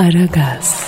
Aragaz.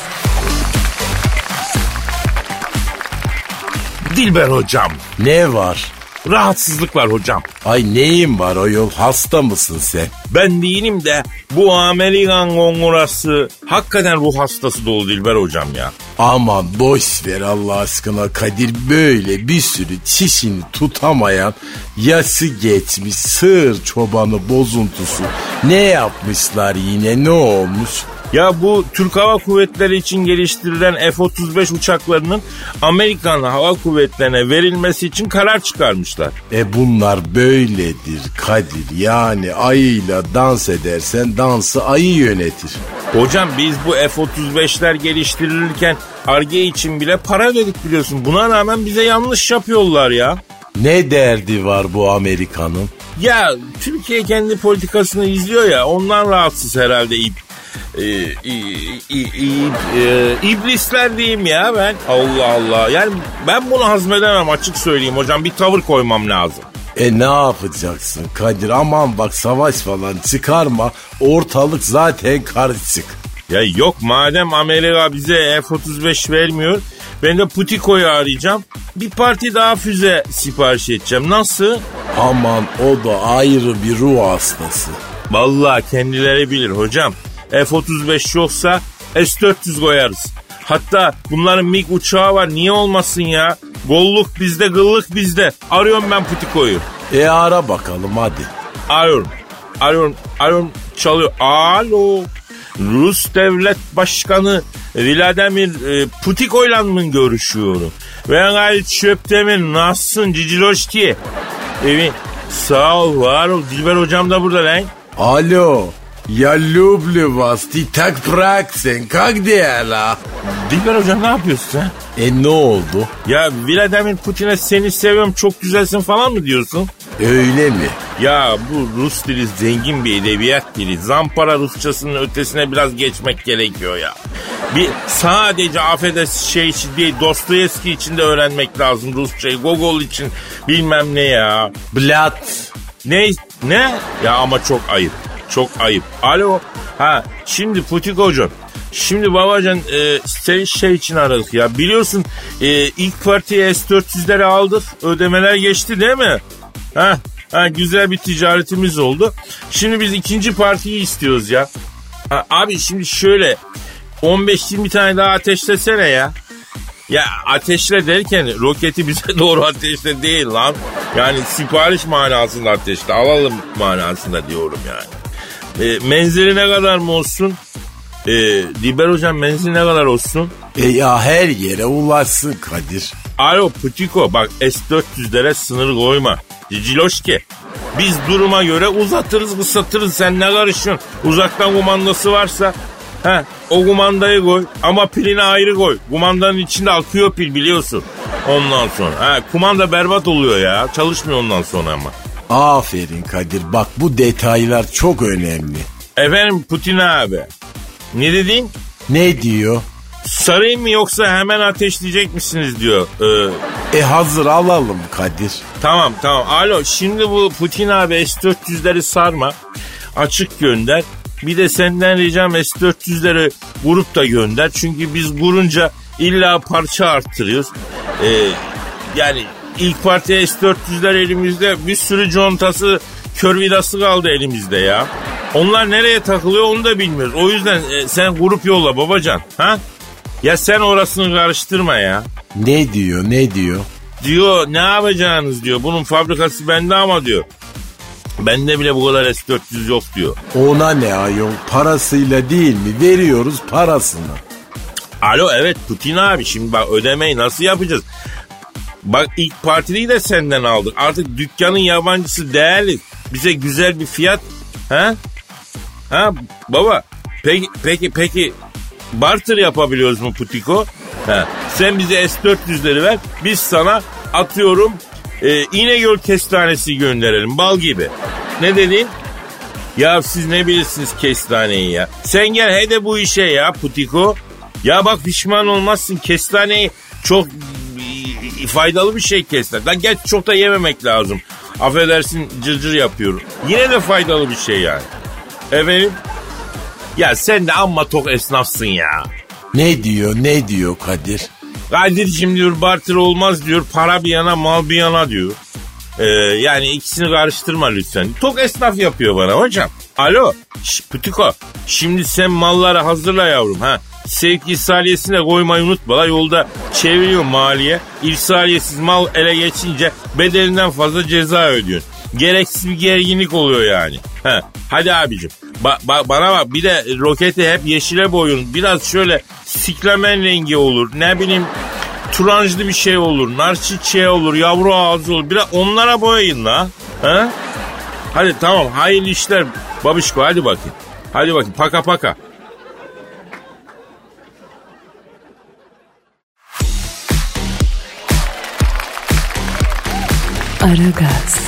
Dilber hocam. Ne var? Rahatsızlık var hocam. Ay neyin var o yol? Hasta mısın sen? Ben değilim de bu Amerikan kongrası hakikaten ruh hastası dolu Dilber hocam ya. Aman boş ver Allah aşkına Kadir böyle bir sürü çişini tutamayan yası geçmiş sığır çobanı bozuntusu ne yapmışlar yine ne olmuş? Ya bu Türk Hava Kuvvetleri için geliştirilen F-35 uçaklarının Amerikan Hava Kuvvetleri'ne verilmesi için karar çıkarmışlar. E bunlar böyledir Kadir yani ayıyla dans edersen dansı ayı yönetir. Hocam biz bu F-35'ler geliştirilirken Arge için bile para verdik biliyorsun. Buna rağmen bize yanlış yapıyorlar ya. Ne derdi var bu Amerikanın? Ya Türkiye kendi politikasını izliyor ya ondan rahatsız herhalde ip, e, i, e, iblisler diyeyim ya ben. Allah Allah. Yani ben bunu hazmedemem açık söyleyeyim hocam. Bir tavır koymam lazım. E ne yapacaksın Kadir aman bak savaş falan çıkarma ortalık zaten karışık. Ya yok madem Amerika bize F-35 vermiyor ben de Putiko'yu arayacağım. Bir parti daha füze sipariş edeceğim. Nasıl? Aman o da ayrı bir ruh hastası. Vallahi kendileri bilir hocam. F-35 yoksa S-400 koyarız. Hatta bunların MiG uçağı var niye olmasın ya? Golluk bizde gıllık bizde. Arıyorum ben Putiko'yu. E ara bakalım hadi. Arıyorum. Arıyorum. Arıyorum. Çalıyor. Alo. Rus devlet başkanı Vladimir e, Putiko'yla mı görüşüyorum? Ben gayet çöptemir. Nasılsın Ciciloşki? Evet. Sağ ol var ol. Dilber hocam da burada lan. Alo. Ya люблю вас, ты так практик, как дела? Dilber hocam ne yapıyorsun sen? E ne oldu? Ya Vladimir Putin'e seni seviyorum çok güzelsin falan mı diyorsun? Öyle mi? Ya bu Rus dili zengin bir edebiyat dili. Zampara Rusçasının ötesine biraz geçmek gerekiyor ya. Bir sadece affedersin şey için değil Dostoyevski için de öğrenmek lazım Rusçayı. Gogol için bilmem ne ya. Blat. Ne? Ne? Ya ama çok ayıp. Çok ayıp. Alo. Ha şimdi Putik hocam. Şimdi babacan e, seni şey için aradık ya. Biliyorsun e, ilk partiye S-400'leri aldık. Ödemeler geçti değil mi? Ha, ha güzel bir ticaretimiz oldu. Şimdi biz ikinci partiyi istiyoruz ya. Ha, abi şimdi şöyle 15-20 tane daha ateşlesene ya. Ya ateşle derken roketi bize doğru ateşle değil lan. Yani sipariş manasında ateşle alalım manasında diyorum yani. E, menzili ne kadar mı olsun? E, Diber hocam menzili ne kadar olsun? E ya her yere ulaşsın Kadir. Alo Putiko bak S-400'lere sınır koyma. Ciciloşki. Biz duruma göre uzatırız kısaltırız sen ne karışıyorsun? Uzaktan kumandası varsa ha o kumandayı koy ama pilini ayrı koy. Kumandanın içinde akıyor pil biliyorsun. Ondan sonra. Ha, kumanda berbat oluyor ya. Çalışmıyor ondan sonra ama. Aferin Kadir bak bu detaylar çok önemli. Efendim Putin abi. Ne dedin? Ne diyor? Sarayım mı yoksa hemen ateşleyecek misiniz diyor. Ee, E hazır alalım Kadir. tamam tamam. Alo şimdi bu Putin abi S-400'leri sarma. Açık gönder. Bir de senden ricam S-400'leri vurup da gönder. Çünkü biz vurunca illa parça arttırıyoruz. Ee, yani ilk parti S-400'ler elimizde bir sürü contası kör vidası kaldı elimizde ya. Onlar nereye takılıyor onu da bilmiyoruz. O yüzden e, sen grup yolla babacan. Ha? Ya sen orasını karıştırma ya. Ne diyor ne diyor? Diyor ne yapacağınız diyor. Bunun fabrikası bende ama diyor. Bende bile bu kadar S-400 yok diyor. Ona ne ayol parasıyla değil mi? Veriyoruz parasını. Alo evet Putin abi şimdi bak ödemeyi nasıl yapacağız? Bak ilk partiliyi de senden aldık. Artık dükkanın yabancısı değerli. Bize güzel bir fiyat. Ha? Ha baba. Peki peki peki barter yapabiliyoruz mu Putiko? Ha. Sen bize S-400'leri ver. Biz sana atıyorum e, İnegöl kestanesi gönderelim. Bal gibi. Ne dedin? Ya siz ne bilirsiniz kestaneyi ya. Sen gel hede bu işe ya Putiko. Ya bak pişman olmazsın kestaneyi çok faydalı bir şey kestane. Lan geç çok da yememek lazım. Affedersin cırcır yapıyorum. Yine de faydalı bir şey yani. Efendim? Ya sen de amma tok esnafsın ya. Ne diyor ne diyor Kadir? Kadir'cim diyor barter olmaz diyor. Para bir yana mal bir yana diyor. Ee, yani ikisini karıştırma lütfen. Tok esnaf yapıyor bana hocam. Alo. Şş, Pütiko. Şimdi sen malları hazırla yavrum ha. Sevk irsaliyesine koymayı unutma la yolda çeviriyor maliye. İrsaliyesiz mal ele geçince bedelinden fazla ceza ödüyorsun. Gereksiz bir gerginlik oluyor yani. Ha, hadi abicim. Ba- ba- bana bak bir de roketi hep yeşile boyun. Biraz şöyle siklamen rengi olur. Ne bileyim turanjlı bir şey olur. Nar çiçeği olur. Yavru ağzı olur. Biraz onlara boyayın la. Ha? Hadi tamam hayırlı işler. Babişko hadi bakayım. Hadi bakayım paka paka. Aragaz,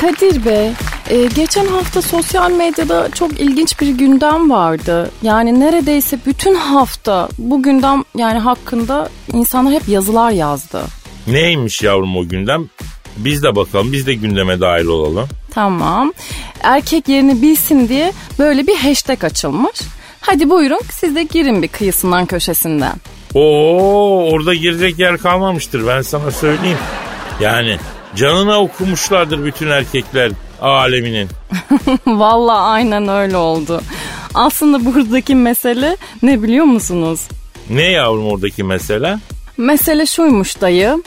Kadir Bey, e, geçen hafta sosyal medyada çok ilginç bir gündem vardı. Yani neredeyse bütün hafta bu gündem yani hakkında insanlar hep yazılar yazdı. Neymiş yavrum o gündem? Biz de bakalım biz de gündeme dahil olalım. Tamam. Erkek yerini bilsin diye böyle bir hashtag açılmış. Hadi buyurun siz de girin bir kıyısından köşesinden. Oo orada girecek yer kalmamıştır ben sana söyleyeyim. Yani canına okumuşlardır bütün erkekler aleminin. Vallahi aynen öyle oldu. Aslında buradaki mesele ne biliyor musunuz? Ne yavrum oradaki mesele? Mesele şuymuş dayı.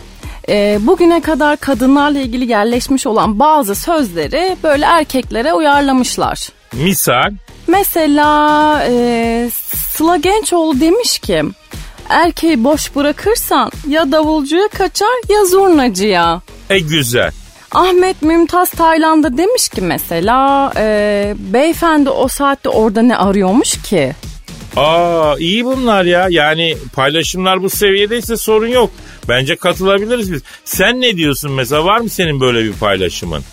e, bugüne kadar kadınlarla ilgili yerleşmiş olan bazı sözleri böyle erkeklere uyarlamışlar. Misal Mesela e, Sıla Gençoğlu demiş ki erkeği boş bırakırsan ya davulcuya kaçar ya zurnacıya. E güzel. Ahmet Mümtaz Tayland'a demiş ki mesela e, beyefendi o saatte orada ne arıyormuş ki? Aa iyi bunlar ya. Yani paylaşımlar bu seviyedeyse sorun yok. Bence katılabiliriz biz. Sen ne diyorsun mesela? Var mı senin böyle bir paylaşımın?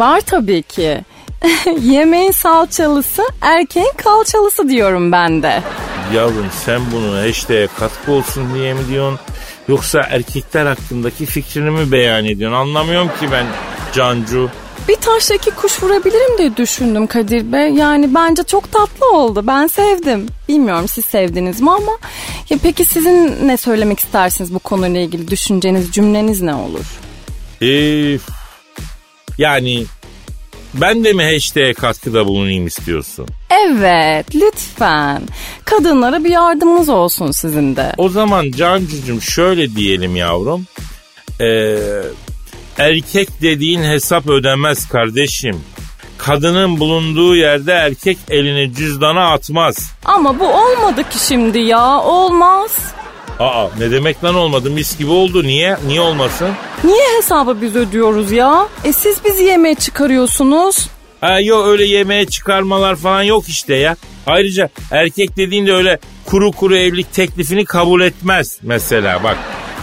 Var tabii ki. Yemeğin salçalısı erkeğin kalçalısı diyorum ben de. Yavrum sen bunu hashtag'e katkı olsun diye mi diyorsun? Yoksa erkekler hakkındaki fikrini mi beyan ediyorsun? Anlamıyorum ki ben Cancu. Bir taşla iki kuş vurabilirim diye düşündüm Kadir Bey. Yani bence çok tatlı oldu. Ben sevdim. Bilmiyorum siz sevdiniz mi ama. Ya peki sizin ne söylemek istersiniz bu konuyla ilgili? Düşünceniz, cümleniz ne olur? Ee, yani ben de mi hashtag'e katkıda bulunayım istiyorsun? Evet, lütfen. Kadınlara bir yardımınız olsun sizin de. O zaman Cancucuğum şöyle diyelim yavrum. Ee, erkek dediğin hesap ödemez kardeşim. Kadının bulunduğu yerde erkek elini cüzdana atmaz. Ama bu olmadı ki şimdi ya. Olmaz. Aa ne demek lan olmadı mis gibi oldu. Niye? Niye olmasın? Niye hesabı biz ödüyoruz ya? E siz bizi yemeğe çıkarıyorsunuz. Ha yok öyle yemeğe çıkarmalar falan yok işte ya. Ayrıca erkek dediğinde öyle kuru kuru evlilik teklifini kabul etmez mesela bak.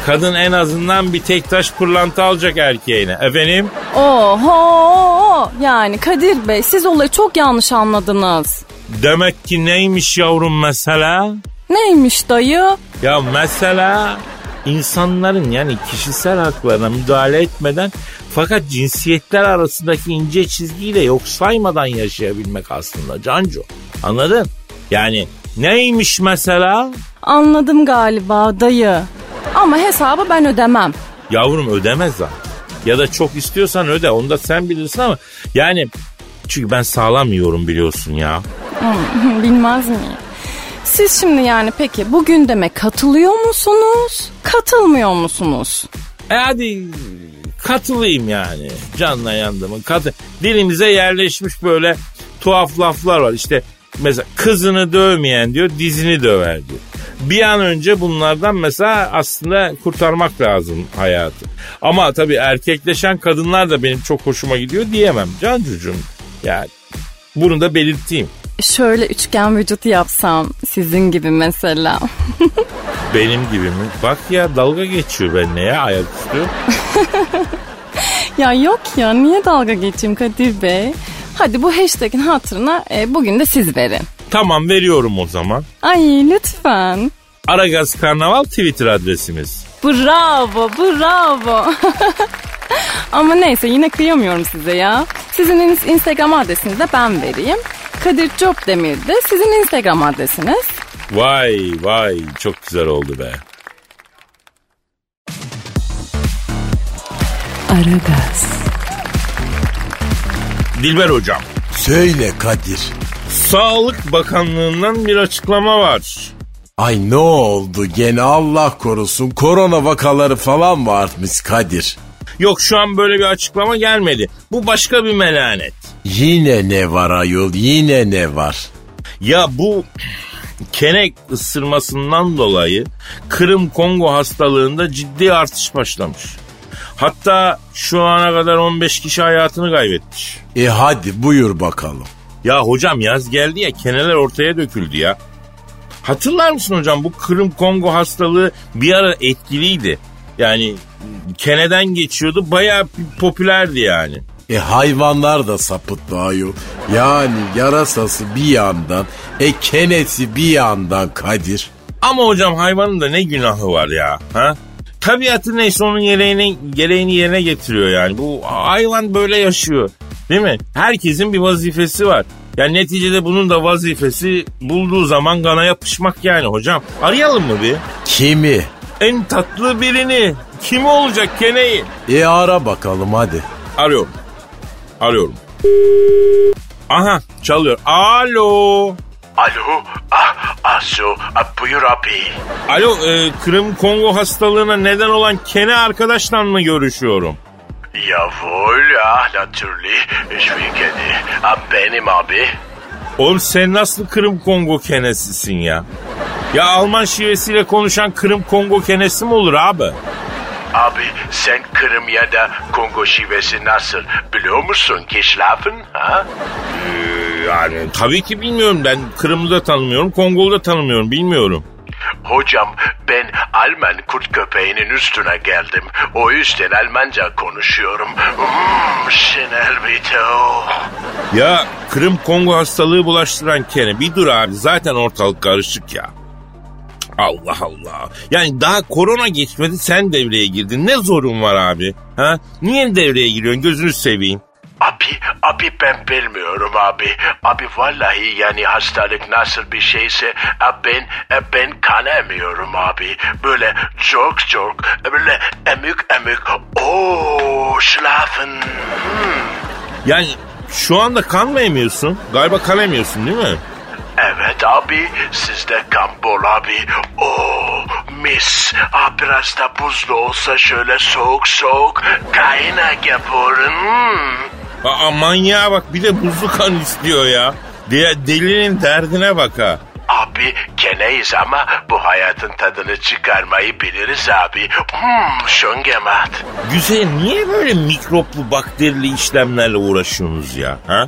Kadın en azından bir tek taş pırlanta alacak erkeğine. Efendim? Oho! Yani Kadir Bey siz olayı çok yanlış anladınız. Demek ki neymiş yavrum mesela? Neymiş dayı? Ya mesela insanların yani kişisel haklarına müdahale etmeden fakat cinsiyetler arasındaki ince çizgiyi de yok saymadan yaşayabilmek aslında Cancu. Anladın? Yani neymiş mesela? Anladım galiba dayı. Ama hesabı ben ödemem. Yavrum ödemez zaten. Ya da çok istiyorsan öde onu da sen bilirsin ama yani çünkü ben sağlam yiyorum biliyorsun ya. Bilmez miyim? Siz şimdi yani peki bu gündeme katılıyor musunuz? Katılmıyor musunuz? E hadi katılayım yani. Canla yandımın katı. Dilimize yerleşmiş böyle tuhaf laflar var. İşte mesela kızını dövmeyen diyor dizini döver diyor. Bir an önce bunlardan mesela aslında kurtarmak lazım hayatı. Ama tabii erkekleşen kadınlar da benim çok hoşuma gidiyor diyemem. Cancucuğum yani bunu da belirteyim. Şöyle üçgen vücut yapsam sizin gibi mesela. Benim gibi mi? Bak ya dalga geçiyor benimle ya ayaküstü. ya yok ya niye dalga geçeyim Kadir Bey? Hadi bu hashtag'in hatırına e, bugün de siz verin. Tamam veriyorum o zaman. Ay lütfen. Aragaz Karnaval Twitter adresimiz. Bravo, bravo. Ama neyse yine kıyamıyorum size ya. Sizin Instagram adresinizi de ben vereyim. Kadir Çopdemir de sizin Instagram adresiniz. Vay vay çok güzel oldu be. Aragaz, Dilber hocam. Söyle Kadir. Sağlık Bakanlığı'ndan bir açıklama var. Ay ne oldu gene Allah korusun korona vakaları falan mı artmış Kadir? Yok şu an böyle bir açıklama gelmedi. Bu başka bir melanet. Yine ne var ayol yine ne var? Ya bu kenek ısırmasından dolayı Kırım Kongo hastalığında ciddi artış başlamış. Hatta şu ana kadar 15 kişi hayatını kaybetmiş. E hadi buyur bakalım. Ya hocam yaz geldi ya keneler ortaya döküldü ya. Hatırlar mısın hocam bu Kırım Kongo hastalığı bir ara etkiliydi. Yani keneden geçiyordu bayağı popülerdi yani. E hayvanlar da sapıttı ayol. Yani yarasası bir yandan, e kenesi bir yandan Kadir. Ama hocam hayvanın da ne günahı var ya. Ha? Tabiatı neyse onun gereğini, gereğini yerine getiriyor yani. Bu hayvan böyle yaşıyor. Değil mi? Herkesin bir vazifesi var. Yani neticede bunun da vazifesi bulduğu zaman gana yapışmak yani hocam. Arayalım mı bir? Kimi? En tatlı birini. Kim olacak keneyi? E ara bakalım hadi. Arıyorum. Arıyorum. Aha çalıyor. Alo. Alo, ah, Asu, ah, buyur abi. Alo e, Kırım Kongo hastalığına neden olan Kene arkadaşla mı görüşüyorum? Jawohl, ja, natürlich. Ich will kenne. Ah, benim abi. Oğlum sen nasıl Kırım Kongo kenesisin ya? Ya Alman şivesiyle konuşan Kırım Kongo kenesi mi olur abi? Abi sen Kırım ya da Kongo şivesi nasıl biliyor musun geschlafen? Ha? Ee, yani tabii ki bilmiyorum ben Kırım'ı da tanımıyorum Kongo'yu da tanımıyorum bilmiyorum. Hocam ben Alman kurt köpeğinin üstüne geldim. O yüzden Almanca konuşuyorum. Hmm, bitte. Ya Kırım Kongo hastalığı bulaştıran Kene bir dur abi zaten ortalık karışık ya. Allah Allah. Yani daha korona geçmedi sen devreye girdin. Ne zorun var abi? Ha? Niye devreye giriyorsun gözünü seveyim. Abi, abi ben bilmiyorum abi. Abi vallahi yani hastalık nasıl bir şeyse e, ben e, ben kanamıyorum abi. Böyle çok çok böyle emük emük. Oo schlafen. Hmm. Yani şu anda kan mı emiyorsun? Galiba kan emiyorsun değil mi? Evet abi sizde kan bol abi. Oo mis. Aa, biraz da buzlu olsa şöyle soğuk soğuk kaynak yapıyorum. Hmm. Aa manyağa bak bir de buzlu kan istiyor ya. Diye delinin derdine bak ha. Abi keneyiz ama bu hayatın tadını çıkarmayı biliriz abi. Hmm, schon gemacht. Güzel niye böyle mikroplu bakterili işlemlerle uğraşıyorsunuz ya? Ha?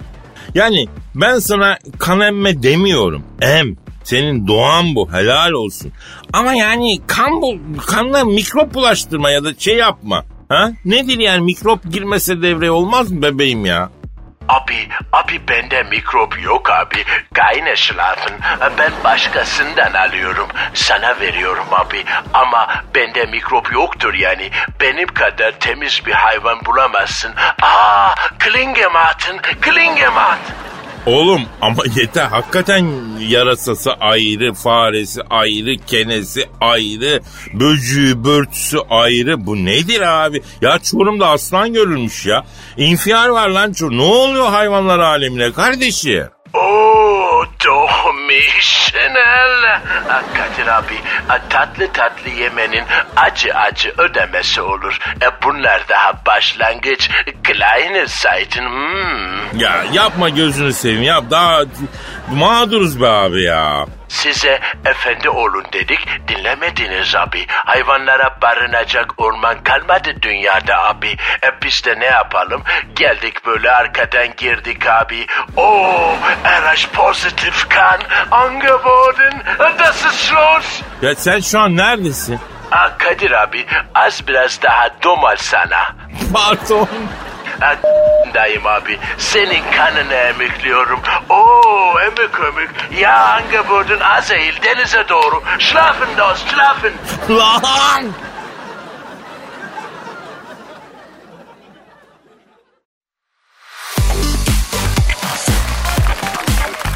Yani ben sana kan emme demiyorum. Em. Senin doğan bu helal olsun. Ama yani kan bu, kanla mikrop bulaştırma ya da şey yapma. Ha? Nedir yani mikrop girmese devreye olmaz mı bebeğim ya? Abi, abi bende mikrop yok abi. Keine schlafen. Ben başkasından alıyorum. Sana veriyorum abi. Ama bende mikrop yoktur yani. Benim kadar temiz bir hayvan bulamazsın. Aa, Klingemat'ın, Klingemat. Oğlum ama yeter hakikaten yarasası ayrı, faresi ayrı, kenesi ayrı, böcüğü, börtüsü ayrı. Bu nedir abi? Ya Çorum'da aslan görülmüş ya. İnfial var lan Çorum. Ne oluyor hayvanlar alemine kardeşi? Oo, Tommy Chanel. Ah, Kadir abi, ah, tatlı tatlı yemenin acı acı ödemesi olur. E, bunlar daha başlangıç. Kleine Zeiten. Hmm. Ya yapma gözünü seveyim ya. Daha mağduruz be abi ya. Size efendi olun dedik dinlemediniz abi. Hayvanlara barınacak orman kalmadı dünyada abi. E biz de ne yapalım? Geldik böyle arkadan girdik abi. Oo, RH pozitif kan angeboten. Das ist Schluss. Ya sen şu an neredesin? Ah, Kadir abi az biraz daha domal sana. Pardon. Dayım abi senin kanını emikliyorum. Oo emik emik. Ya angeboten az eğil denize doğru. Schlafen dost schlafen. Lan!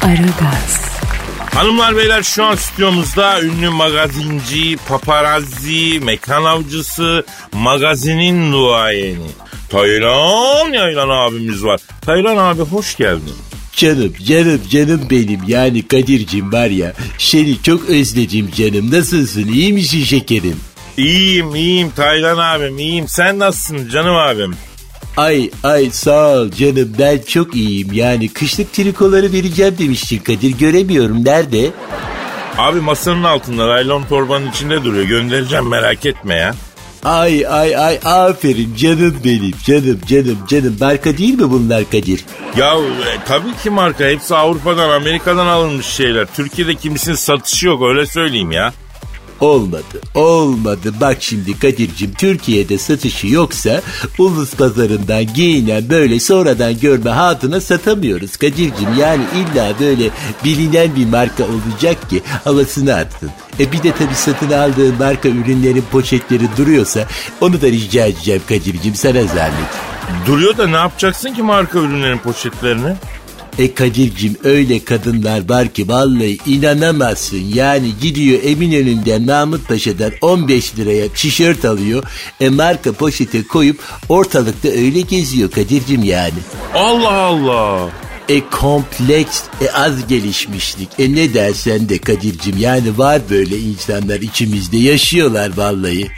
Aragaz. Hanımlar beyler şu an stüdyomuzda ünlü magazinci, paparazzi, mekan avcısı, magazinin duayeni. Taylan Yaylan abimiz var. Taylan abi hoş geldin. Canım canım canım benim yani Kadir'cim var ya seni çok özledim canım nasılsın iyi misin şekerim? İyiyim iyiyim Taylan abim iyiyim. Sen nasılsın canım abim? Ay ay sağ ol canım ben çok iyiyim yani kışlık trikoları vereceğim demiştin Kadir göremiyorum nerede? Abi masanın altında laylon torbanın içinde duruyor. Göndereceğim merak etme ya. Ay ay ay aferin canım benim canım canım canım marka değil mi bunlar Kadir? Ya e, tabii ki marka. Hepsi Avrupa'dan Amerika'dan alınmış şeyler. Türkiye'de kimisinin satışı yok öyle söyleyeyim ya. Olmadı. Olmadı. Bak şimdi Kadir'cim Türkiye'de satışı yoksa ulus pazarından giyinen böyle sonradan görme hatına satamıyoruz Kadir'cim. Yani illa böyle bilinen bir marka olacak ki havasını attın. E bir de tabii satın aldığın marka ürünlerin poşetleri duruyorsa onu da rica edeceğim Kadir'cim sana zahmet. Duruyor da ne yapacaksın ki marka ürünlerin poşetlerini? E Kadir'cim öyle kadınlar var ki vallahi inanamazsın. Yani gidiyor Eminönü'nden Mahmut Paşa'dan 15 liraya tişört alıyor. E marka poşete koyup ortalıkta öyle geziyor Kadir'cim yani. Allah Allah. E kompleks, e az gelişmişlik. E ne dersen de Kadir'cim yani var böyle insanlar içimizde yaşıyorlar vallahi.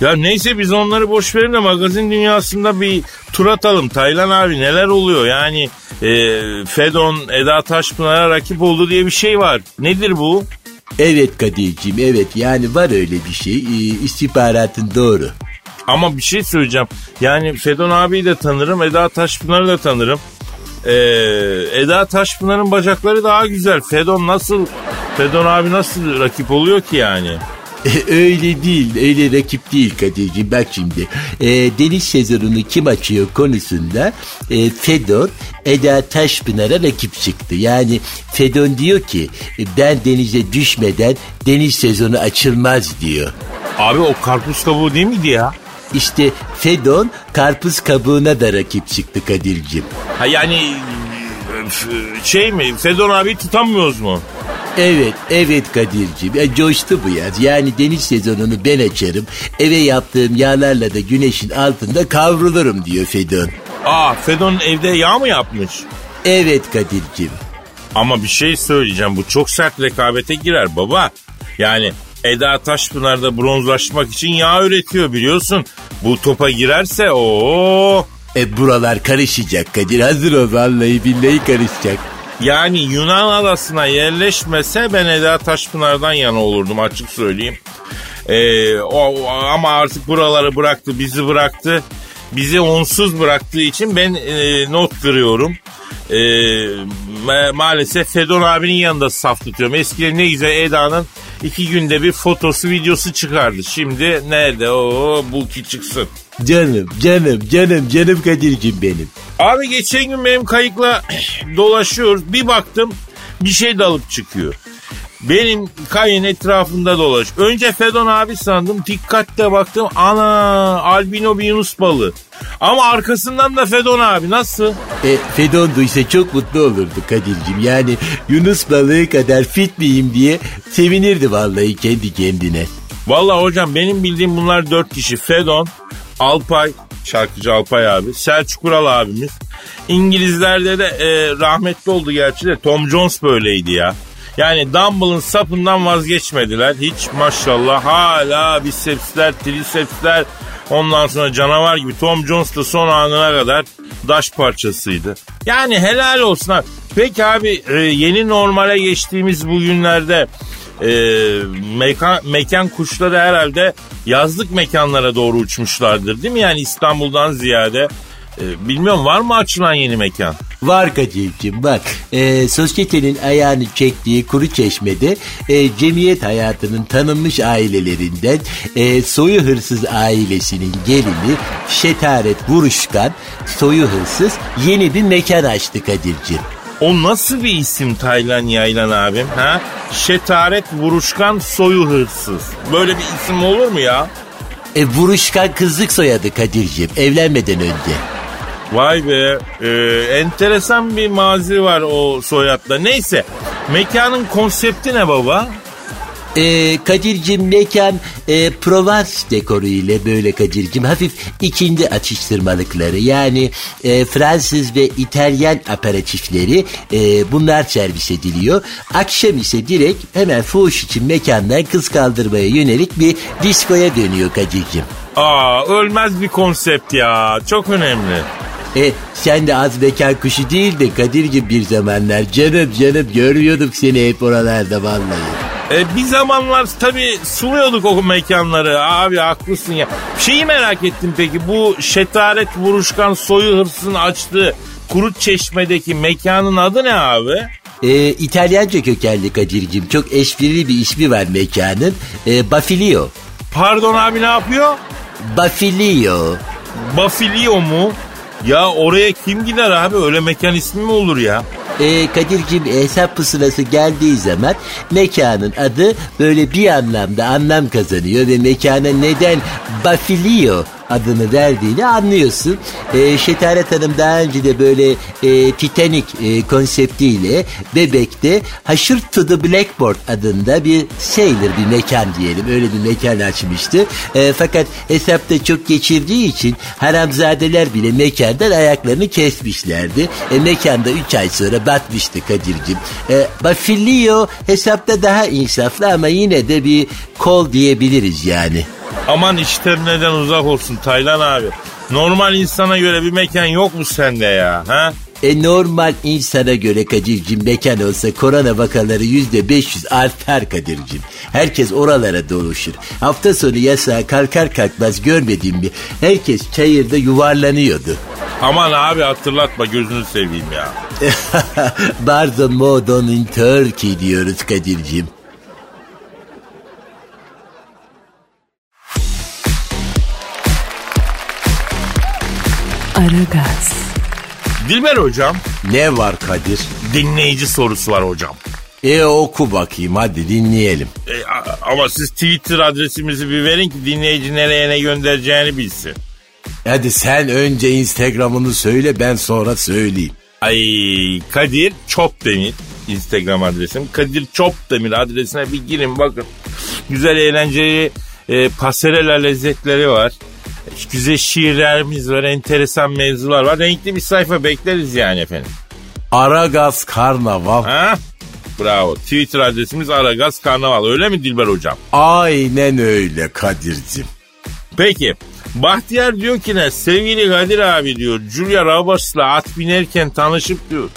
Ya neyse biz onları boş verin de magazin dünyasında bir tur atalım. Taylan abi neler oluyor? Yani e, Fedon Eda Taşpınar'a rakip oldu diye bir şey var. Nedir bu? Evet Kadir'cim evet yani var öyle bir şey. E, istihbaratın doğru. Ama bir şey söyleyeceğim. Yani Fedon abiyi de tanırım, Eda Taşpınar'ı da tanırım. Ee, Eda Taşpınar'ın bacakları daha güzel. Fedon nasıl, Fedon abi nasıl rakip oluyor ki yani? öyle değil, öyle rakip değil Kadir'ciğim. Bak şimdi, e, deniz sezonunu kim açıyor konusunda e, Fedon Eda Taşpınar'a rakip çıktı. Yani Fedon diyor ki ben denize düşmeden deniz sezonu açılmaz diyor. Abi o karpuz kabuğu değil miydi ya? İşte Fedon karpuz kabuğuna da rakip çıktı Kadir'ciğim. Ha yani şey mi Fedon abi tutamıyoruz mu? Evet, evet Kadir'ciğim. Ya coştu bu yaz. Yani deniz sezonunu ben açarım. Eve yaptığım yağlarla da güneşin altında kavrulurum diyor Fedon. Aa Fedon evde yağ mı yapmış? Evet Kadir'ciğim. Ama bir şey söyleyeceğim. Bu çok sert rekabete girer baba. Yani Eda Taşpınar'da bronzlaşmak için yağ üretiyor biliyorsun. Bu topa girerse o E buralar karışacak Kadir. Hazır ol vallahi billahi karışacak. Yani Yunan adasına yerleşmese ben Eda Taşpınar'dan yana olurdum açık söyleyeyim. Ee, o, ama artık buraları bıraktı, bizi bıraktı. Bizi onsuz bıraktığı için ben e, not kırıyorum. E, ma- maalesef Fedon abinin yanında saf tutuyorum. Eskiden ne güzel Eda'nın iki günde bir fotosu videosu çıkardı. Şimdi nerede o bu ki çıksın. Canım, canım, canım, canım Kadir'cim benim. Abi geçen gün benim kayıkla dolaşıyoruz. Bir baktım bir şey dalıp çıkıyor. Benim kayın etrafında dolaş. Önce Fedon abi sandım. Dikkatle baktım. Ana albino bir yunus balığı. Ama arkasından da Fedon abi nasıl? E, Fedon duysa çok mutlu olurdu Kadir'cim. Yani Yunus balığı kadar fit miyim diye sevinirdi vallahi kendi kendine. Vallahi hocam benim bildiğim bunlar dört kişi. Fedon, Alpay, şarkıcı Alpay abi, Selçuk Ural abimiz. İngilizlerde de e, rahmetli oldu gerçi de Tom Jones böyleydi ya. Yani Dumble'ın sapından vazgeçmediler. Hiç maşallah hala bisepsler, trisepsler ondan sonra canavar gibi. Tom Jones da son anına kadar daş parçasıydı. Yani helal olsun. Peki abi e, yeni normale geçtiğimiz bu günlerde e, mekan, mekan kuşları herhalde yazlık mekanlara doğru uçmuşlardır değil mi? Yani İstanbul'dan ziyade. E, bilmiyorum var mı açılan yeni mekan? Var Kadir'cim bak e, sosyetenin ayağını çektiği kuru çeşmede e, cemiyet hayatının tanınmış ailelerinden e, soyu hırsız ailesinin gelini Şetaret Vuruşkan soyu hırsız yeni bir mekan açtı Kadir'cim. O nasıl bir isim Taylan Yaylan abim ha? Şetaret Vuruşkan Soyu Hırsız. Böyle bir isim olur mu ya? E, Vuruşkan kızlık soyadı Kadir'cim evlenmeden önce. Vay be. Ee, enteresan bir mazi var o soyadla. Neyse. Mekanın konsepti ne baba? Ee, Kadir'cim mekan e, Provence dekoru ile böyle Kadir'cim hafif ikindi atıştırmalıkları yani e, Fransız ve İtalyan aperatifleri e, bunlar servis ediliyor. Akşam ise direkt hemen fuhuş için mekandan kız kaldırmaya yönelik bir diskoya dönüyor Kadir'cim. Aa ölmez bir konsept ya. Çok önemli. E sen de az mekan kuşu değil de Kadir'cim bir zamanlar canım canım görüyorduk seni hep oralarda vallahi. E, bir zamanlar tabii suluyorduk o mekanları. Abi haklısın ya. Şeyi merak ettim peki bu şetaret vuruşkan soyu hırsın açtığı Kurut Çeşme'deki mekanın adı ne abi? E, İtalyanca kökenli Kadir'cim çok esprili bir ismi var mekanın. E, Bafilio. Pardon abi ne yapıyor? Bafilio. Bafilio mu? Ya oraya kim gider abi? Öyle mekan ismi mi olur ya? E, Kadir'cim hesap pusulası geldiği zaman mekanın adı böyle bir anlamda anlam kazanıyor ve mekana neden Bafilio adını verdiğini anlıyorsun. E, Şetaret Hanım daha önce de böyle e, Titanic e, konseptiyle Bebek'te Haşır to the Blackboard adında bir sailor bir mekan diyelim. Öyle bir mekan açmıştı. E, fakat hesapta çok geçirdiği için haramzadeler bile mekandan ayaklarını kesmişlerdi. E, mekanda 3 ay sonra batmıştı Kadir'cim. E, Bafilio hesapta daha insaflı ama yine de bir kol diyebiliriz yani. Aman işlerden uzak olsun Taylan abi. Normal insana göre bir mekan yok mu sende ya? Ha? E normal insana göre Kadir'cim mekan olsa korona vakaları yüzde 500 artar Kadir'cim. Herkes oralara doluşur. Hafta sonu yasağa kalkar kalkmaz görmedim mi? Herkes çayırda yuvarlanıyordu. Aman abi hatırlatma gözünü seveyim ya. Barzo Modon in Turkey diyoruz Kadir'cim. Aragaz, Dilber hocam Ne var Kadir? dinleyici sorusu var hocam. E oku bakayım hadi dinleyelim. E, ama siz Twitter adresimizi bir verin ki dinleyici nereye ne göndereceğini bilsin. Hadi sen önce Instagram'ını söyle ben sonra söyleyeyim. Ay Kadir Çopdemir Instagram adresim. Kadir Çopdemir adresine bir girin bakın. Güzel eğlenceli e, pasarela lezzetleri var. Güzel şiirlerimiz var, enteresan mevzular var. Renkli bir sayfa bekleriz yani efendim. Aragaz Karnaval. Ha? Bravo. Twitter adresimiz Aragaz Karnaval. Öyle mi Dilber hocam? Aynen öyle Kadir'cim. Peki. Bahtiyar diyor ki ne? Sevgili Kadir abi diyor. Julia Roberts'la at binerken tanışıp diyor.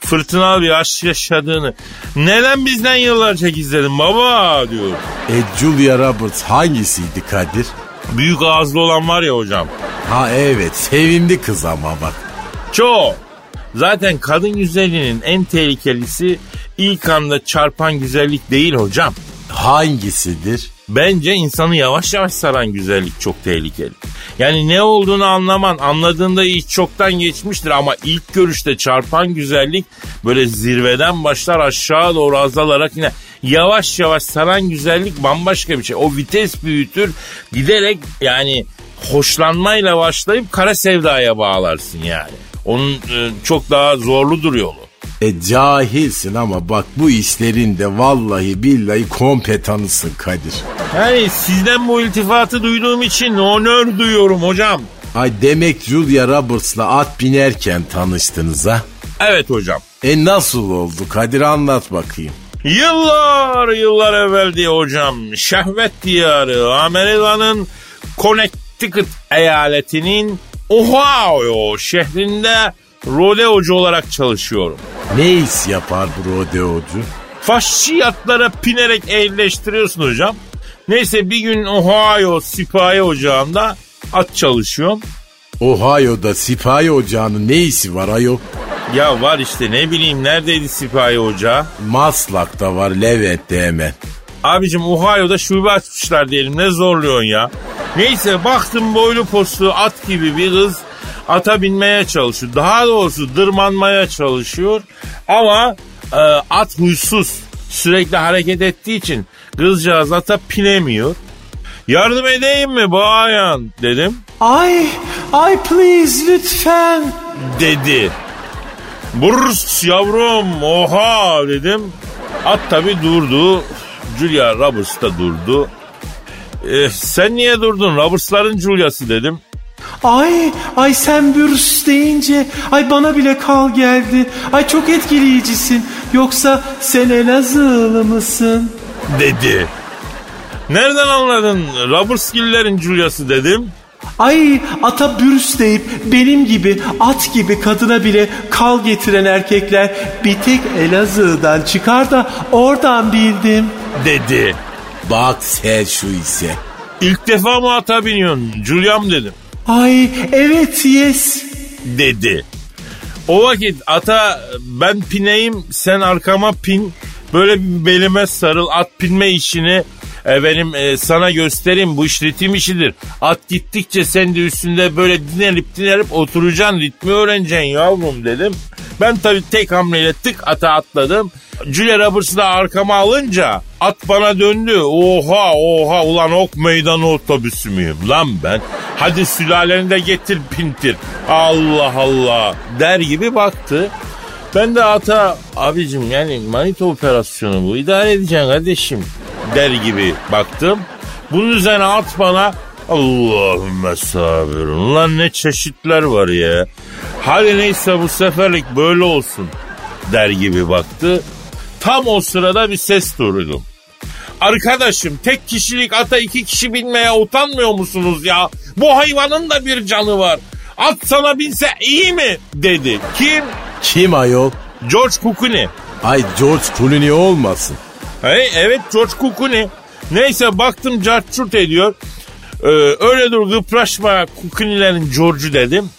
Fırtınalı bir aşk yaşadığını. Neden bizden yıllarca gizledin baba diyor. E Julia Roberts hangisiydi Kadir? Büyük ağızlı olan var ya hocam. Ha evet sevimli kız ama bak. Çok. Zaten kadın güzelliğinin en tehlikelisi ilk anda çarpan güzellik değil hocam. Hangisidir? Bence insanı yavaş yavaş saran güzellik çok tehlikeli. Yani ne olduğunu anlaman, anladığında iş çoktan geçmiştir ama ilk görüşte çarpan güzellik böyle zirveden başlar aşağı doğru azalarak yine yavaş yavaş saran güzellik bambaşka bir şey. O vites büyütür giderek yani hoşlanmayla başlayıp kara sevdaya bağlarsın yani. Onun e, çok daha zorludur yolu. E cahilsin ama bak bu işlerin de vallahi billahi kompetanısın Kadir. Yani sizden bu iltifatı duyduğum için onör duyuyorum hocam. Ay demek Julia Roberts'la at binerken tanıştınız ha? Evet hocam. E nasıl oldu Kadir anlat bakayım. Yıllar yıllar evvel diye hocam şehvet diyarı Amerika'nın Connecticut eyaletinin Ohio şehrinde rodeocu olarak çalışıyorum. Ne iş yapar bu rodeocu? Faşiyatlara pinerek eğleştiriyorsun hocam. Neyse bir gün Ohio sipahi ocağında at çalışıyorum. Ohio'da sipahi ocağının ne işi var ayol? Ya var işte ne bileyim neredeydi sipahi ocağı? Maslak'ta var Levent'te hemen. Abicim Ohio'da şube açmışlar diyelim ne zorluyorsun ya. Neyse baktım boylu postlu at gibi bir kız ata binmeye çalışıyor. Daha doğrusu dırmanmaya çalışıyor. Ama e, at huysuz sürekli hareket ettiği için kızcağız ata pinemiyor. Yardım edeyim mi bayan dedim. Ay, ay please lütfen. dedi. Burs yavrum oha dedim. At tabi durdu. Julia Roberts da durdu. E, sen niye durdun? Roberts'ların Julia'sı dedim. Ay ay sen bürüs deyince ay bana bile kal geldi. Ay çok etkileyicisin. Yoksa sen Elazığlı mısın? Dedi. Nereden anladın Robertsgillerin Julia'sı dedim. Ay ata bürüs deyip benim gibi at gibi kadına bile kal getiren erkekler bir tek Elazığ'dan çıkar da oradan bildim. Dedi. Bak sen şu ise. İlk defa mı ata biniyorsun Julia'm dedim. Ay evet yes. Dedi. O vakit ata ben pineyim sen arkama pin. Böyle bir belime sarıl at pinme işini e, benim e, sana göstereyim bu iş ritim işidir. At gittikçe sen de üstünde böyle dinelip dinelip oturacaksın ritmi öğreneceksin yavrum dedim. Ben tabii tek hamleyle tık ata atladım. Julia Roberts'ı da arkama alınca at bana döndü. Oha oha ulan ok meydanı otobüsü müyüm lan ben? Hadi sülaleni de getir pintir. Allah Allah der gibi baktı. Ben de ata abicim yani manita operasyonu bu idare edeceksin kardeşim der gibi baktım. Bunun üzerine at bana Allahümme sabirun. Lan ne çeşitler var ya. Hadi neyse bu seferlik böyle olsun der gibi baktı. Tam o sırada bir ses duydum. Arkadaşım tek kişilik ata iki kişi binmeye utanmıyor musunuz ya? Bu hayvanın da bir canı var. At sana binse iyi mi? dedi. Kim? Kim ayol? George Clooney. Ay George Clooney olmasın. Hey, evet George Clooney. Neyse baktım carçurt ediyor. Ee, öyle dur gıpraşma Clooney'lerin George'u dedim.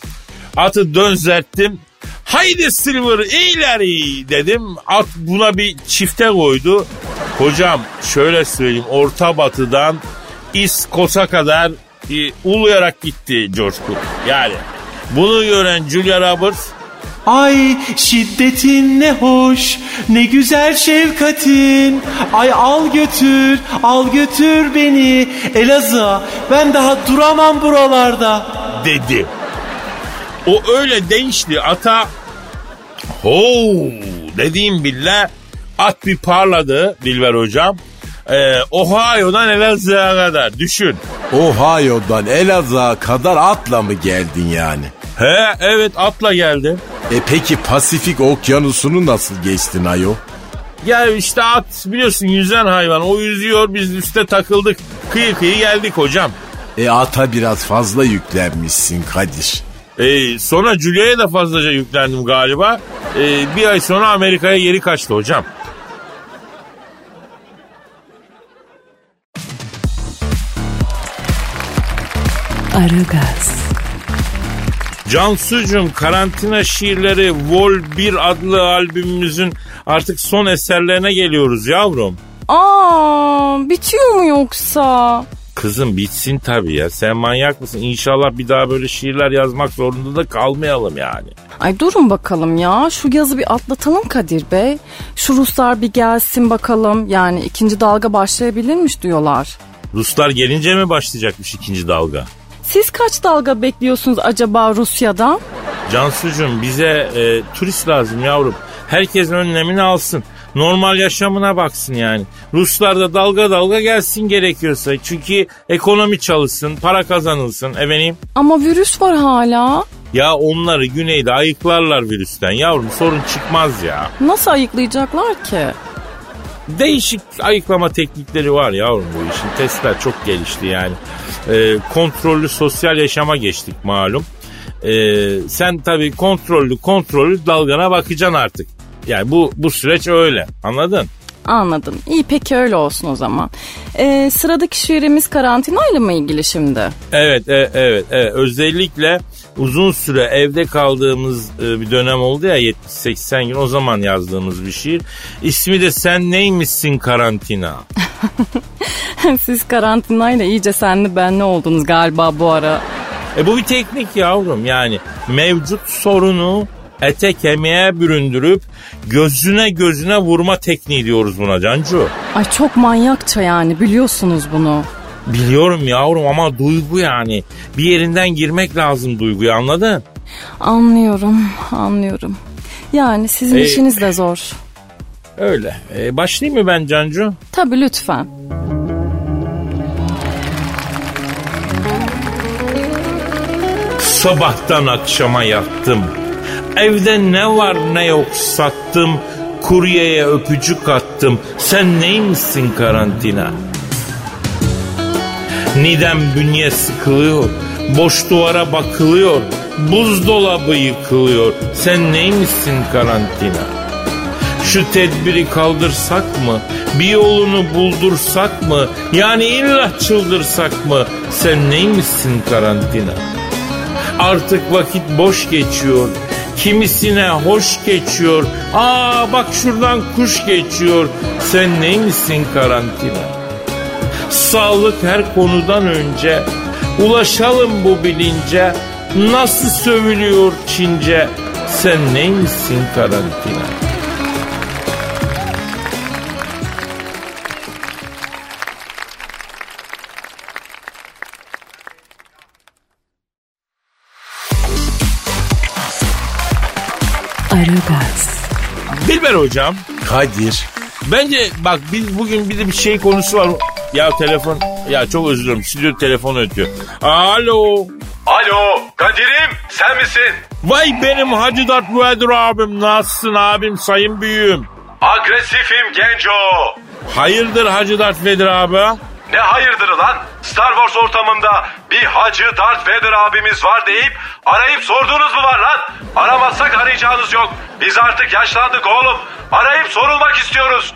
Atı dönzerttim. Haydi Silver ileri dedim. At buna bir çifte koydu. Hocam şöyle söyleyeyim orta batıdan İskos'a kadar e, uluyarak gitti George Clooney. Yani bunu gören Julia Roberts Ay şiddetin ne hoş, ne güzel şefkatin. Ay al götür, al götür beni Elazığ'a. Ben daha duramam buralarda. dedi. O öyle değişti ata ho dediğim bile at bir parladı Dilber hocam. Ee, Ohio'dan Elazığ'a kadar düşün. Ohio'dan Elazığ'a kadar atla mı geldin yani? He evet atla geldi. E peki Pasifik okyanusunu nasıl geçtin ayo? Ya işte at biliyorsun yüzen hayvan o yüzüyor biz üste takıldık. Kıyı kıyı geldik hocam. E ata biraz fazla yüklenmişsin Kadir. Ee, sonra Julia'ya da fazlaca yüklendim galiba. Ee, bir ay sonra Amerika'ya geri kaçtı hocam. Aragaz, Cansucuğum karantina şiirleri Vol 1 adlı albümümüzün artık son eserlerine geliyoruz yavrum. Aa, bitiyor mu yoksa? Kızım bitsin tabii ya. Sen manyak mısın? İnşallah bir daha böyle şiirler yazmak zorunda da kalmayalım yani. Ay durun bakalım ya. Şu yazı bir atlatalım Kadir Bey. Şu Ruslar bir gelsin bakalım. Yani ikinci dalga başlayabilirmiş diyorlar. Ruslar gelince mi başlayacakmış ikinci dalga? Siz kaç dalga bekliyorsunuz acaba Rusya'dan? Cansucuğum bize e, turist lazım yavrum. Herkes önlemini alsın. Normal yaşamına baksın yani. Ruslar da dalga dalga gelsin gerekiyorsa. Çünkü ekonomi çalışsın, para kazanılsın. Efendim? Ama virüs var hala. Ya onları güneyde ayıklarlar virüsten. Yavrum sorun çıkmaz ya. Nasıl ayıklayacaklar ki? Değişik ayıklama teknikleri var yavrum bu işin. Testler çok gelişti yani. Ee, kontrollü sosyal yaşama geçtik malum. Ee, sen tabii kontrollü kontrollü dalgana bakacaksın artık. Yani bu bu süreç öyle. Anladın? Anladım. İyi peki öyle olsun o zaman. Ee, sıradaki şiirimiz karantinayla mı ilgili şimdi? Evet, e- evet, evet. Özellikle uzun süre evde kaldığımız e, bir dönem oldu ya 70-80 gün o zaman yazdığımız bir şiir. İsmi de Sen Neymişsin Karantina. Siz karantinayla iyice senli benli oldunuz galiba bu ara. E bu bir teknik yavrum yani mevcut sorunu ete kemiğe büründürüp gözüne gözüne vurma tekniği diyoruz buna Cancu. Ay çok manyakça yani biliyorsunuz bunu. Biliyorum yavrum ama duygu yani. Bir yerinden girmek lazım duyguyu anladın? Anlıyorum, anlıyorum. Yani sizin Ee, işiniz de zor. Öyle. E, başlayayım mı ben Cancu? Tabii lütfen. Sabahtan akşama yattım. Evde ne var ne yok sattım. Kuryeye öpücük attım. Sen neymişsin karantina? Nidem bünye sıkılıyor. Boş duvara bakılıyor. Buzdolabı yıkılıyor. Sen neymişsin karantina? Şu tedbiri kaldırsak mı? Bir yolunu buldursak mı? Yani illa çıldırsak mı? Sen neymişsin karantina? Artık vakit boş geçiyor. Kimisine hoş geçiyor. Aa bak şuradan kuş geçiyor. Sen neymişsin karantina? Sağlık her konudan önce. Ulaşalım bu bilince. Nasıl sövülüyor Çince? Sen neymişsin karantina? Aragaz, Dilber hocam. Kadir. Bence bak biz bugün bir de bir şey konusu var. Ya telefon ya çok özür dilerim stüdyo telefonu ötüyor. Alo. Alo Kadir'im sen misin? Vay benim Hacı Dert Vedir abim nasılsın abim sayın büyüğüm. Agresifim genco. Hayırdır Hacı Dert Vedir abi? Ne hayırdır lan? Star Wars ortamında bir hacı Darth Vader abimiz var deyip arayıp sorduğunuz mu var lan? Aramazsak arayacağınız yok. Biz artık yaşlandık oğlum. Arayıp sorulmak istiyoruz.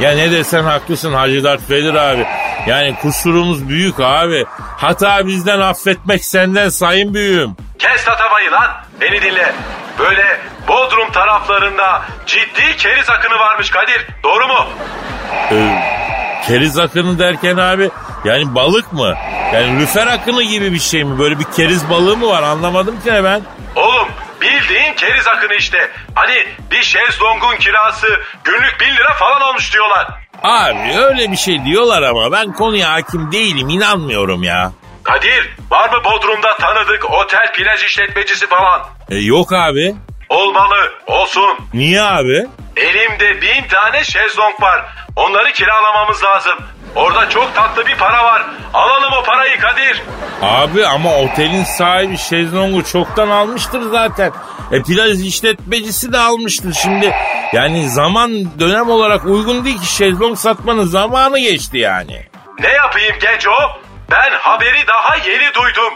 Ya ne desen haklısın Hacı Dert Vedir abi. Yani kusurumuz büyük abi. Hata bizden affetmek senden sayın büyüğüm. Kes tatavayı lan. Beni dinle. Böyle Bodrum taraflarında ciddi keriz akını varmış Kadir. Doğru mu? Keriz akını derken abi yani balık mı? Yani lüfer akını gibi bir şey mi? Böyle bir keriz balığı mı var anlamadım ki ben. Oğlum bildiğin keriz akını işte. Hani bir şezlongun kirası günlük 1000 lira falan olmuş diyorlar. Abi öyle bir şey diyorlar ama ben konuya hakim değilim inanmıyorum ya. Kadir var mı Bodrum'da tanıdık otel plaj işletmecisi falan? E, yok abi. Olmalı olsun. Niye abi? Elimde bin tane şezlong var. Onları kiralamamız lazım. Orada çok tatlı bir para var. Alalım o parayı Kadir. Abi ama otelin sahibi şezlongu çoktan almıştır zaten. E plaj işletmecisi de almıştır şimdi. Yani zaman dönem olarak uygun değil ki şezlong satmanın zamanı geçti yani. Ne yapayım genco? Ben haberi daha yeni duydum.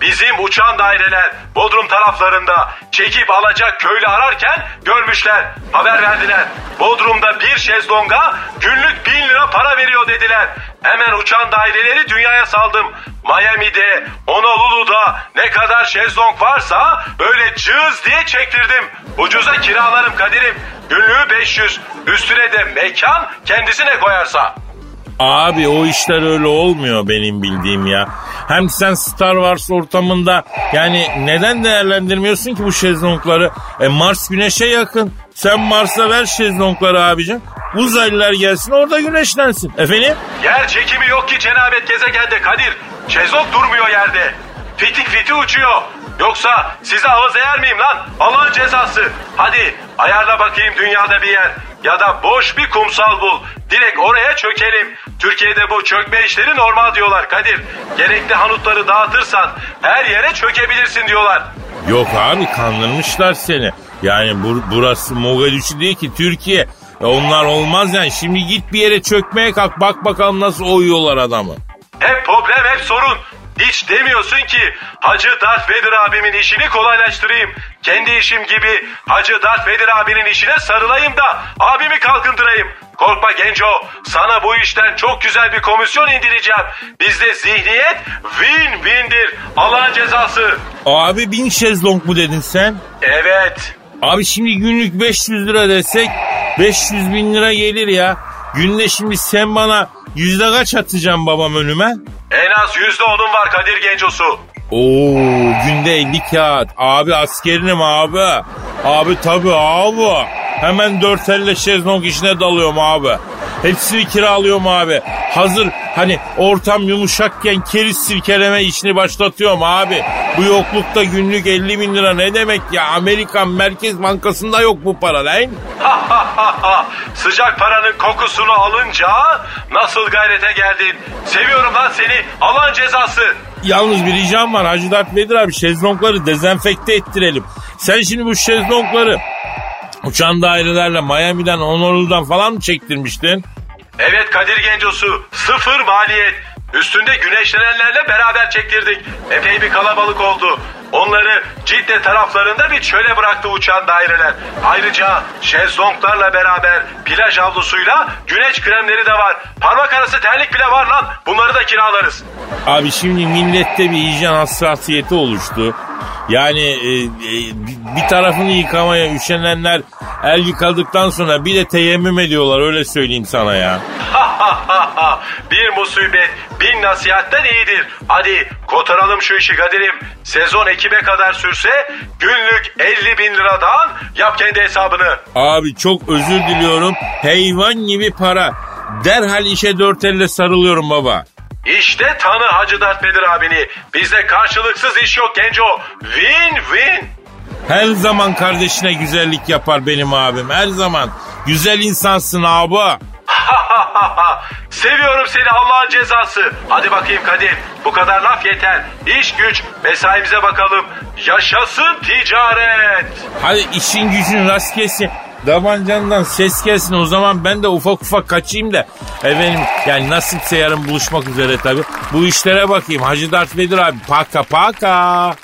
Bizim uçan daireler Bodrum taraflarında çekip alacak köylü ararken görmüşler. Haber verdiler. Bodrum'da bir şezlonga günlük bin lira para veriyor dediler. Hemen uçan daireleri dünyaya saldım. Miami'de, Honolulu'da ne kadar şezlong varsa böyle cız diye çektirdim. Ucuza kiralarım Kadir'im. Günlüğü 500. Üstüne de mekan kendisine koyarsa. Abi o işler öyle olmuyor benim bildiğim ya. Hem sen Star Wars ortamında yani neden değerlendirmiyorsun ki bu şezlongları? E Mars güneşe yakın. Sen Mars'a ver şezlongları abicim. Uzaylılar gelsin orada güneşlensin. Efendim? Yer çekimi yok ki cenabet gezegende Kadir. Şezlong durmuyor yerde. Fitik fiti uçuyor. Yoksa size ağız eğer miyim lan? Allah'ın cezası. Hadi ayarla bakayım dünyada bir yer. Ya da boş bir kumsal bul. Direkt oraya çökelim. Türkiye'de bu çökme işleri normal diyorlar Kadir. Gerekli hanutları dağıtırsan her yere çökebilirsin diyorlar. Yok abi kandırmışlar seni. Yani bur- burası Mogadishu değil ki Türkiye. E onlar olmaz yani. Şimdi git bir yere çökmeye kalk. Bak bakalım nasıl oyuyorlar adamı. Hep problem hep sorun. Hiç demiyorsun ki Hacı Darth Vader abimin işini kolaylaştırayım. Kendi işim gibi Hacı Darth Vader abinin işine sarılayım da abimi kalkındırayım. Korkma genco sana bu işten çok güzel bir komisyon indireceğim. Bizde zihniyet win-win'dir. Allah'ın cezası. Abi bin şezlong mu dedin sen? Evet. Abi şimdi günlük 500 lira desek 500 bin lira gelir ya. Günde şimdi sen bana yüzde kaç atacaksın babam önüme? En az yüzde onun var Kadir Gencosu. Oo günde 50 kağıt. Abi askerinim abi. Abi tabi abi. Hemen dört elle şezlong işine dalıyorum abi. Hepsini kiralıyorum abi. Hazır hani ortam yumuşakken keriz sirkeleme işini başlatıyorum abi. Bu yoklukta günlük 50 bin lira ne demek ya? Amerikan Merkez Bankası'nda yok bu para lan. Sıcak paranın kokusunu alınca nasıl gayrete geldin? Seviyorum lan seni. Alan cezası. Yalnız bir ricam var Hacı Dert Vedir abi şezlongları dezenfekte ettirelim. Sen şimdi bu şezlongları uçan dairelerle Miami'den Honolulu'dan falan mı çektirmiştin? Evet Kadir Gencosu. Sıfır maliyet. Üstünde güneşlenenlerle beraber çektirdik. Epey bir kalabalık oldu. Onları Cidde taraflarında bir çöle bıraktı uçan daireler. Ayrıca şezlonglarla beraber plaj havlusuyla güneş kremleri de var. Parmak arası terlik bile var lan. Bunları da kiralarız. Abi şimdi millette bir hijyen hassasiyeti oluştu. Yani e, e, bir tarafını yıkamaya üşenenler el yıkadıktan sonra bir de teyemmüm ediyorlar öyle söyleyeyim sana ya. bir musibet bin nasihatten iyidir. Hadi kotaralım şu işi Kadir'im. Sezon ekibe kadar sürse günlük 50 bin liradan yap kendi hesabını. Abi çok özür diliyorum. Hayvan gibi para. Derhal işe dört elle sarılıyorum baba. İşte tanı Hacı Dert Vedir abini. Bizde karşılıksız iş yok Genco. Win win. Her zaman kardeşine güzellik yapar benim abim. Her zaman. Güzel insansın abi. Seviyorum seni Allah'ın cezası. Hadi bakayım Kadir. Bu kadar laf yeter. İş güç mesaimize bakalım. Yaşasın ticaret. Hadi işin gücün rast kesin. Davancandan ses gelsin o zaman ben de ufak ufak kaçayım da. Efendim yani nasipse yarın buluşmak üzere tabi. Bu işlere bakayım Hacı Dert Vedir abi. Paka paka.